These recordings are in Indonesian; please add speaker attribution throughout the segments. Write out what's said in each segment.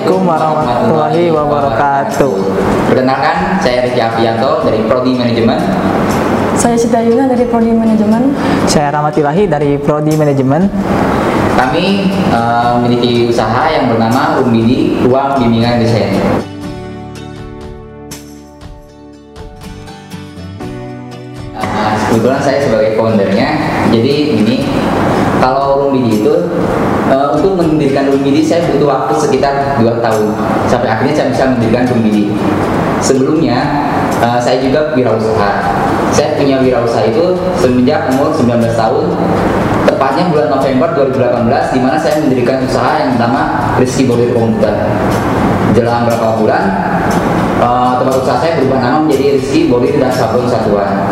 Speaker 1: Assalamualaikum warahmatullahi wabarakatuh.
Speaker 2: Perkenalkan, saya Riki Afianto dari Prodi Manajemen.
Speaker 3: Saya Cita Yuna dari Prodi Manajemen.
Speaker 1: Saya Rahmat Ilahi dari Prodi Manajemen.
Speaker 2: Kami uh, memiliki usaha yang bernama Rumbidi Ruang Bimbingan Desain. Uh, kebetulan saya sebagai foundernya, jadi ini kalau Rumbidi itu uh, untuk mendirikan Rumbidi saya butuh waktu sekitar 2 tahun sampai akhirnya saya bisa mendirikan Rumbidi. Sebelumnya uh, saya juga wirausaha. Saya punya wirausaha itu semenjak umur 19 tahun tepatnya bulan November 2018 di mana saya mendirikan usaha yang bernama Rizky Bordir Komputer. Dalam beberapa bulan uh, tempat usaha saya berubah nama menjadi Rizky Bordir dan Sablon Satuan.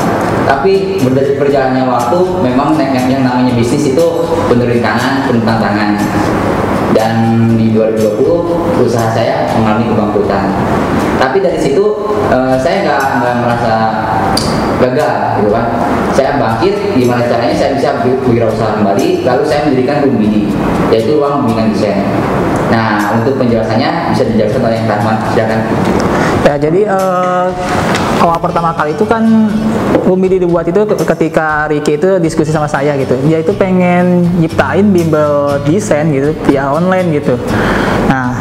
Speaker 2: Tapi berjalannya waktu, memang yang, namanya bisnis itu penuh rintangan, penuh tantangan. Dan di 2020 usaha saya mengalami kebangkrutan. Tapi dari situ uh, saya nggak merasa gagal gitu kan saya bangkit gimana caranya saya bisa berwirausaha kembali lalu saya mendirikan Rumbidi yaitu ruang bimbingan desain nah untuk penjelasannya bisa dijelaskan oleh Rahmat silakan
Speaker 1: Ya, jadi uh, awal pertama kali itu kan Rumbidi dibuat itu ketika Ricky itu diskusi sama saya gitu. Dia itu pengen nyiptain bimbel desain gitu via online gitu. Nah,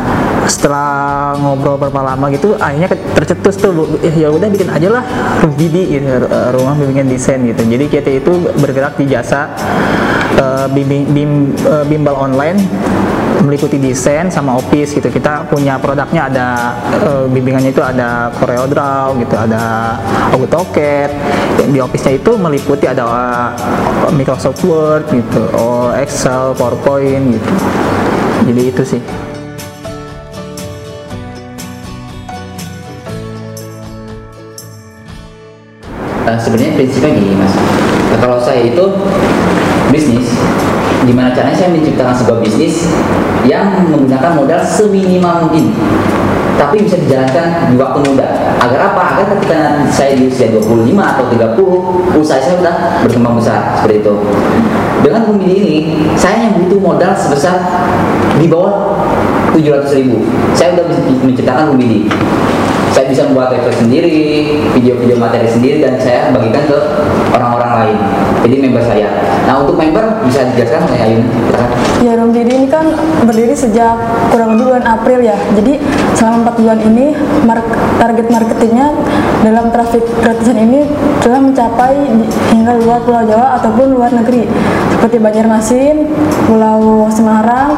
Speaker 1: setelah ngobrol berapa lama gitu akhirnya tercetus tuh ya udah bikin aja lah Rumbidi gitu rumah bimbingan desain gitu. Jadi kita itu bergerak di jasa uh, bimbing, bim, uh, bimbel online meliputi desain sama office gitu kita punya produknya ada e, bimbingannya itu ada CorelDRAW gitu ada AutoCAD di office-nya itu meliputi ada Microsoft Word gitu Excel PowerPoint gitu jadi itu sih.
Speaker 2: Uh, sebenarnya prinsipnya gini mas. Nah, kalau saya itu bisnis gimana caranya saya menciptakan sebuah bisnis yang menggunakan modal seminimal mungkin tapi bisa dijalankan di waktu muda. Agar apa? agar ketika saya di usia 25 atau 30 usaha saya sudah berkembang besar seperti itu. Dengan pemilih ini saya yang butuh modal sebesar di bawah 700 ribu. Saya sudah menciptakan pemilih saya bisa membuat website sendiri, video-video materi sendiri dan saya bagikan ke orang-orang lain. Jadi member saya. Nah untuk member bisa dijelaskan oleh Ayun?
Speaker 3: Ya Rumbidi ini kan berdiri sejak kurang lebih bulan April ya. Jadi selama 4 bulan ini mark target marketingnya dalam traffic gratisan ini telah mencapai hingga luar Pulau Jawa ataupun luar negeri seperti Banjarmasin, Pulau Semarang,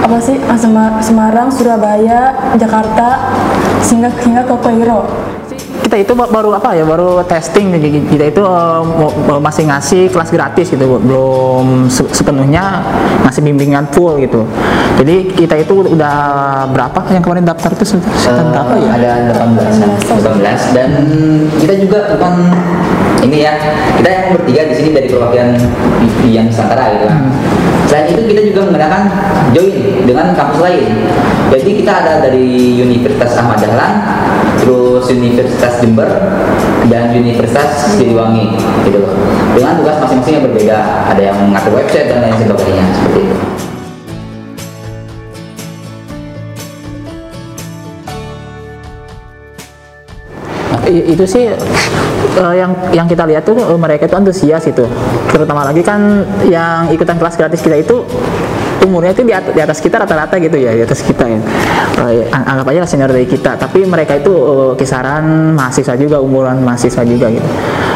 Speaker 3: apa sih Semarang, Surabaya, Jakarta, sehingga hingga ke Kairo.
Speaker 1: Kita itu baru apa ya baru testing kita itu uh, masih ngasih kelas gratis gitu belum sepenuhnya ngasih bimbingan full gitu. Jadi kita itu udah berapa yang kemarin daftar itu
Speaker 2: uh, berapa ya? Ada 18 18 dan kita juga bukan ini ya kita yang bertiga di sini dari perwakilan yang Nusantara gitu kan. Hmm. Selain itu kita juga menggunakan join dengan kampus lain. Jadi kita ada dari Universitas Ahmad Dahlan, terus Universitas Jember dan Universitas Siliwangi gitu. Dengan tugas masing-masing yang berbeda. Ada yang mengatur website dan lain sebagainya seperti itu.
Speaker 1: Itu sih uh, yang yang kita lihat tuh uh, mereka itu antusias itu. Terutama lagi kan yang ikutan kelas gratis kita itu umurnya itu di atas, di atas kita rata-rata gitu ya di atas kita ya. Uh, anggap aja lah senior dari kita. Tapi mereka itu uh, kisaran mahasiswa juga umuran mahasiswa juga gitu.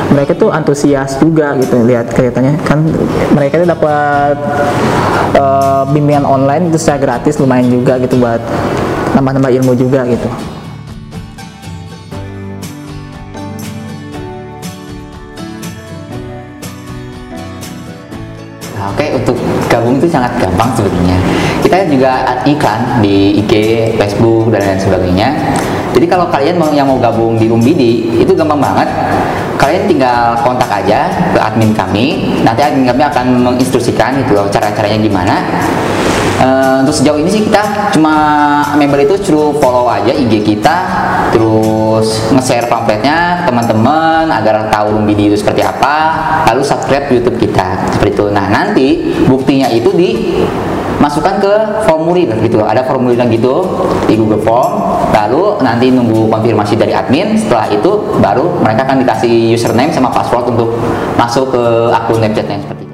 Speaker 1: Mereka tuh antusias juga gitu lihat kelihatannya. Kan mereka itu dapat uh, bimbingan online itu secara gratis lumayan juga gitu buat nambah-nambah ilmu juga gitu
Speaker 2: Oke, untuk gabung itu sangat gampang sebetulnya. Kita juga iklan di IG, Facebook, dan lain sebagainya. Jadi kalau kalian mau yang mau gabung di Umbidi, itu gampang banget. Kalian tinggal kontak aja ke admin kami. Nanti admin kami akan menginstruksikan itu cara-caranya gimana. Uh, untuk sejauh ini sih kita cuma member itu suruh follow aja IG kita terus nge-share pamfletnya teman-teman agar tahu Rumbidi itu seperti apa lalu subscribe YouTube kita seperti itu. Nah nanti buktinya itu di masukkan ke formulir gitu ada formulir gitu di Google Form lalu nanti nunggu konfirmasi dari admin setelah itu baru mereka akan dikasih username sama password untuk masuk ke akun websitenya seperti itu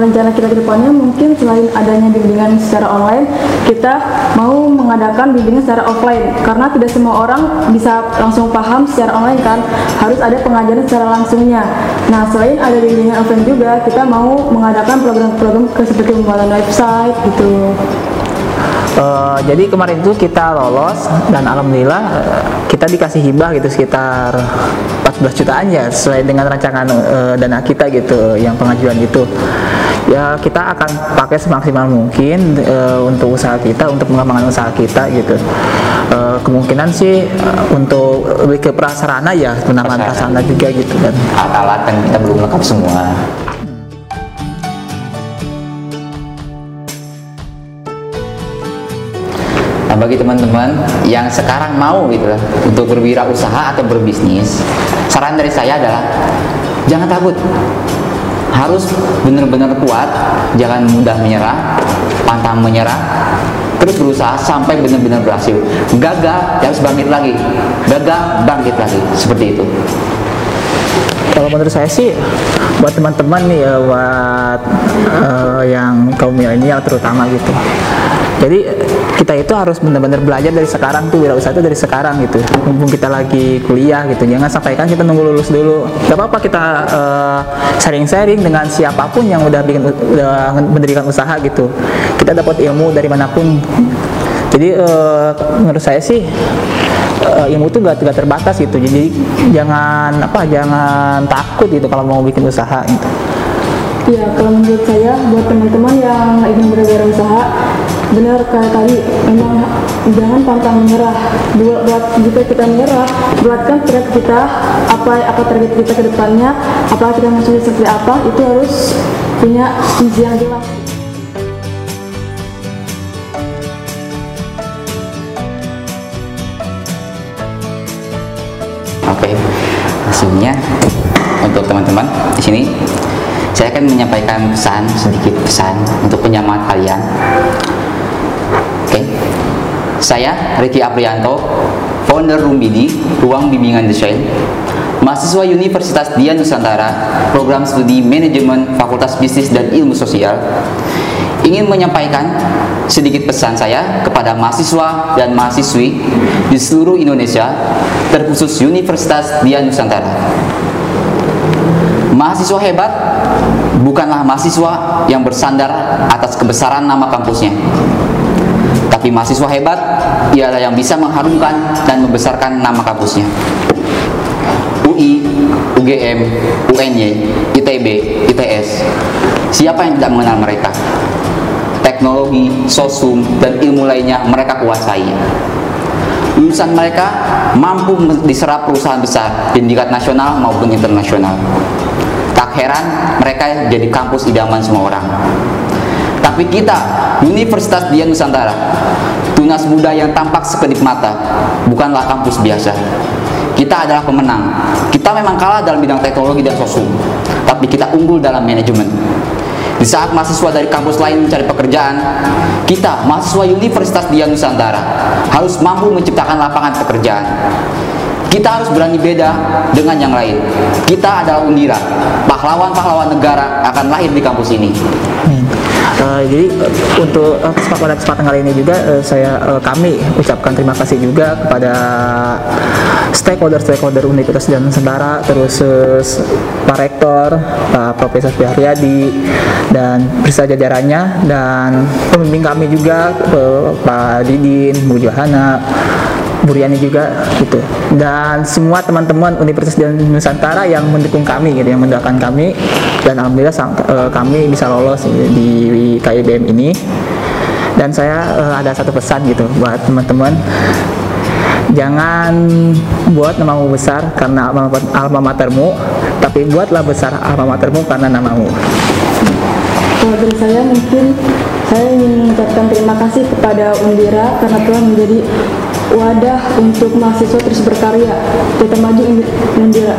Speaker 3: rencana kita ke depannya mungkin selain adanya bimbingan secara online, kita mau mengadakan bimbingan secara offline karena tidak semua orang bisa langsung paham secara online kan, harus ada pengajaran secara langsungnya. Nah, selain ada bimbingan offline juga, kita mau mengadakan program-program seperti pembuatan website gitu.
Speaker 1: Eh, jadi kemarin itu kita lolos dan alhamdulillah eh, kita dikasih hibah gitu sekitar 14 jutaan ya sesuai dengan rancangan eh, dana kita gitu yang pengajuan itu ya kita akan pakai semaksimal mungkin eh, untuk usaha kita untuk pengembangan usaha kita gitu Eh, kemungkinan sih eh, untuk lebih ke prasarana ya penambahan
Speaker 2: Prasarana.
Speaker 1: juga gitu kan
Speaker 2: alat-alat kan kita belum lengkap semua Nah, bagi teman-teman yang sekarang mau gitu lah, untuk berwirausaha atau berbisnis, saran dari saya adalah jangan takut. Harus benar-benar kuat, jangan mudah menyerah, pantang menyerah, terus berusaha sampai benar-benar berhasil. Gagal, ya harus bangkit lagi. Gagal, bangkit lagi. Seperti itu.
Speaker 1: Kalau menurut saya sih buat teman-teman nih ya buat eh, yang kaum milenial terutama gitu. Jadi kita itu harus benar-benar belajar dari sekarang tuh wirausaha itu dari sekarang gitu. Mumpung kita lagi kuliah gitu. Jangan sampai kan kita nunggu lulus dulu. Gak apa-apa kita eh, sharing-sharing dengan siapa pun yang udah bikin udah mendirikan usaha gitu. Kita dapat ilmu dari mana pun. Jadi eh, menurut saya sih eh, ilmu itu gak, gak terbatas gitu jadi jangan apa jangan takut gitu kalau mau bikin usaha gitu
Speaker 3: Iya, kalau menurut saya buat teman-teman yang ingin berwirausaha, benar kayak tadi, memang jangan pantang menyerah. Buat, buat jika kita menyerah, buatkan target kita apa apa target kita ke depannya, apa kita maksudnya seperti apa, itu harus punya visi yang jelas.
Speaker 2: Oke, hasilnya untuk teman-teman di sini saya akan menyampaikan pesan sedikit pesan untuk penyemangat kalian. Saya Ricky Aprianto, founder Rumbidi, Ruang Bimbingan Desain, mahasiswa Universitas Dian Nusantara, program studi manajemen Fakultas Bisnis dan Ilmu Sosial, ingin menyampaikan sedikit pesan saya kepada mahasiswa dan mahasiswi di seluruh Indonesia, terkhusus Universitas Dian Nusantara. Mahasiswa hebat bukanlah mahasiswa yang bersandar atas kebesaran nama kampusnya. Tapi mahasiswa hebat ialah yang bisa mengharumkan dan membesarkan nama kampusnya. UI, UGM, UNY, ITB, ITS. Siapa yang tidak mengenal mereka? Teknologi, sosum, dan ilmu lainnya mereka kuasai. Lulusan mereka mampu diserap perusahaan besar tingkat nasional maupun internasional. Tak heran mereka jadi kampus idaman semua orang. Tapi kita, Universitas Dian Nusantara, tunas muda yang tampak sekedip mata, bukanlah kampus biasa. Kita adalah pemenang. Kita memang kalah dalam bidang teknologi dan sosum, tapi kita unggul dalam manajemen. Di saat mahasiswa dari kampus lain mencari pekerjaan, kita, mahasiswa Universitas Dian Nusantara, harus mampu menciptakan lapangan pekerjaan. Kita harus berani beda dengan yang lain. Kita adalah Undira, pahlawan-pahlawan negara akan lahir di kampus ini.
Speaker 1: Eh, jadi eh, untuk eh, kesempatan- kesempatan kali ini juga eh, saya eh, kami ucapkan terima kasih juga kepada stakeholder-stakeholder Universitas dan Nusantara terus eh, Pak Rektor, Pak Profesor Suharyadi dan beserta jajarannya dan pembimbing kami juga eh, Pak Didin, Bu Johana, Bu Riani juga gitu. Dan semua teman-teman Universitas dan Nusantara yang mendukung kami gitu yang mendoakan kami. Dan alhamdulillah sang- eh, kami bisa lolos di KIBM ini. Dan saya eh, ada satu pesan gitu buat teman-teman. Jangan buat namamu besar karena alma matermu tapi buatlah besar alma matermu karena namamu.
Speaker 3: Kalau dari saya mungkin saya ingin mengucapkan terima kasih kepada Undira karena telah menjadi wadah untuk mahasiswa terus berkarya. Kita maju Undira.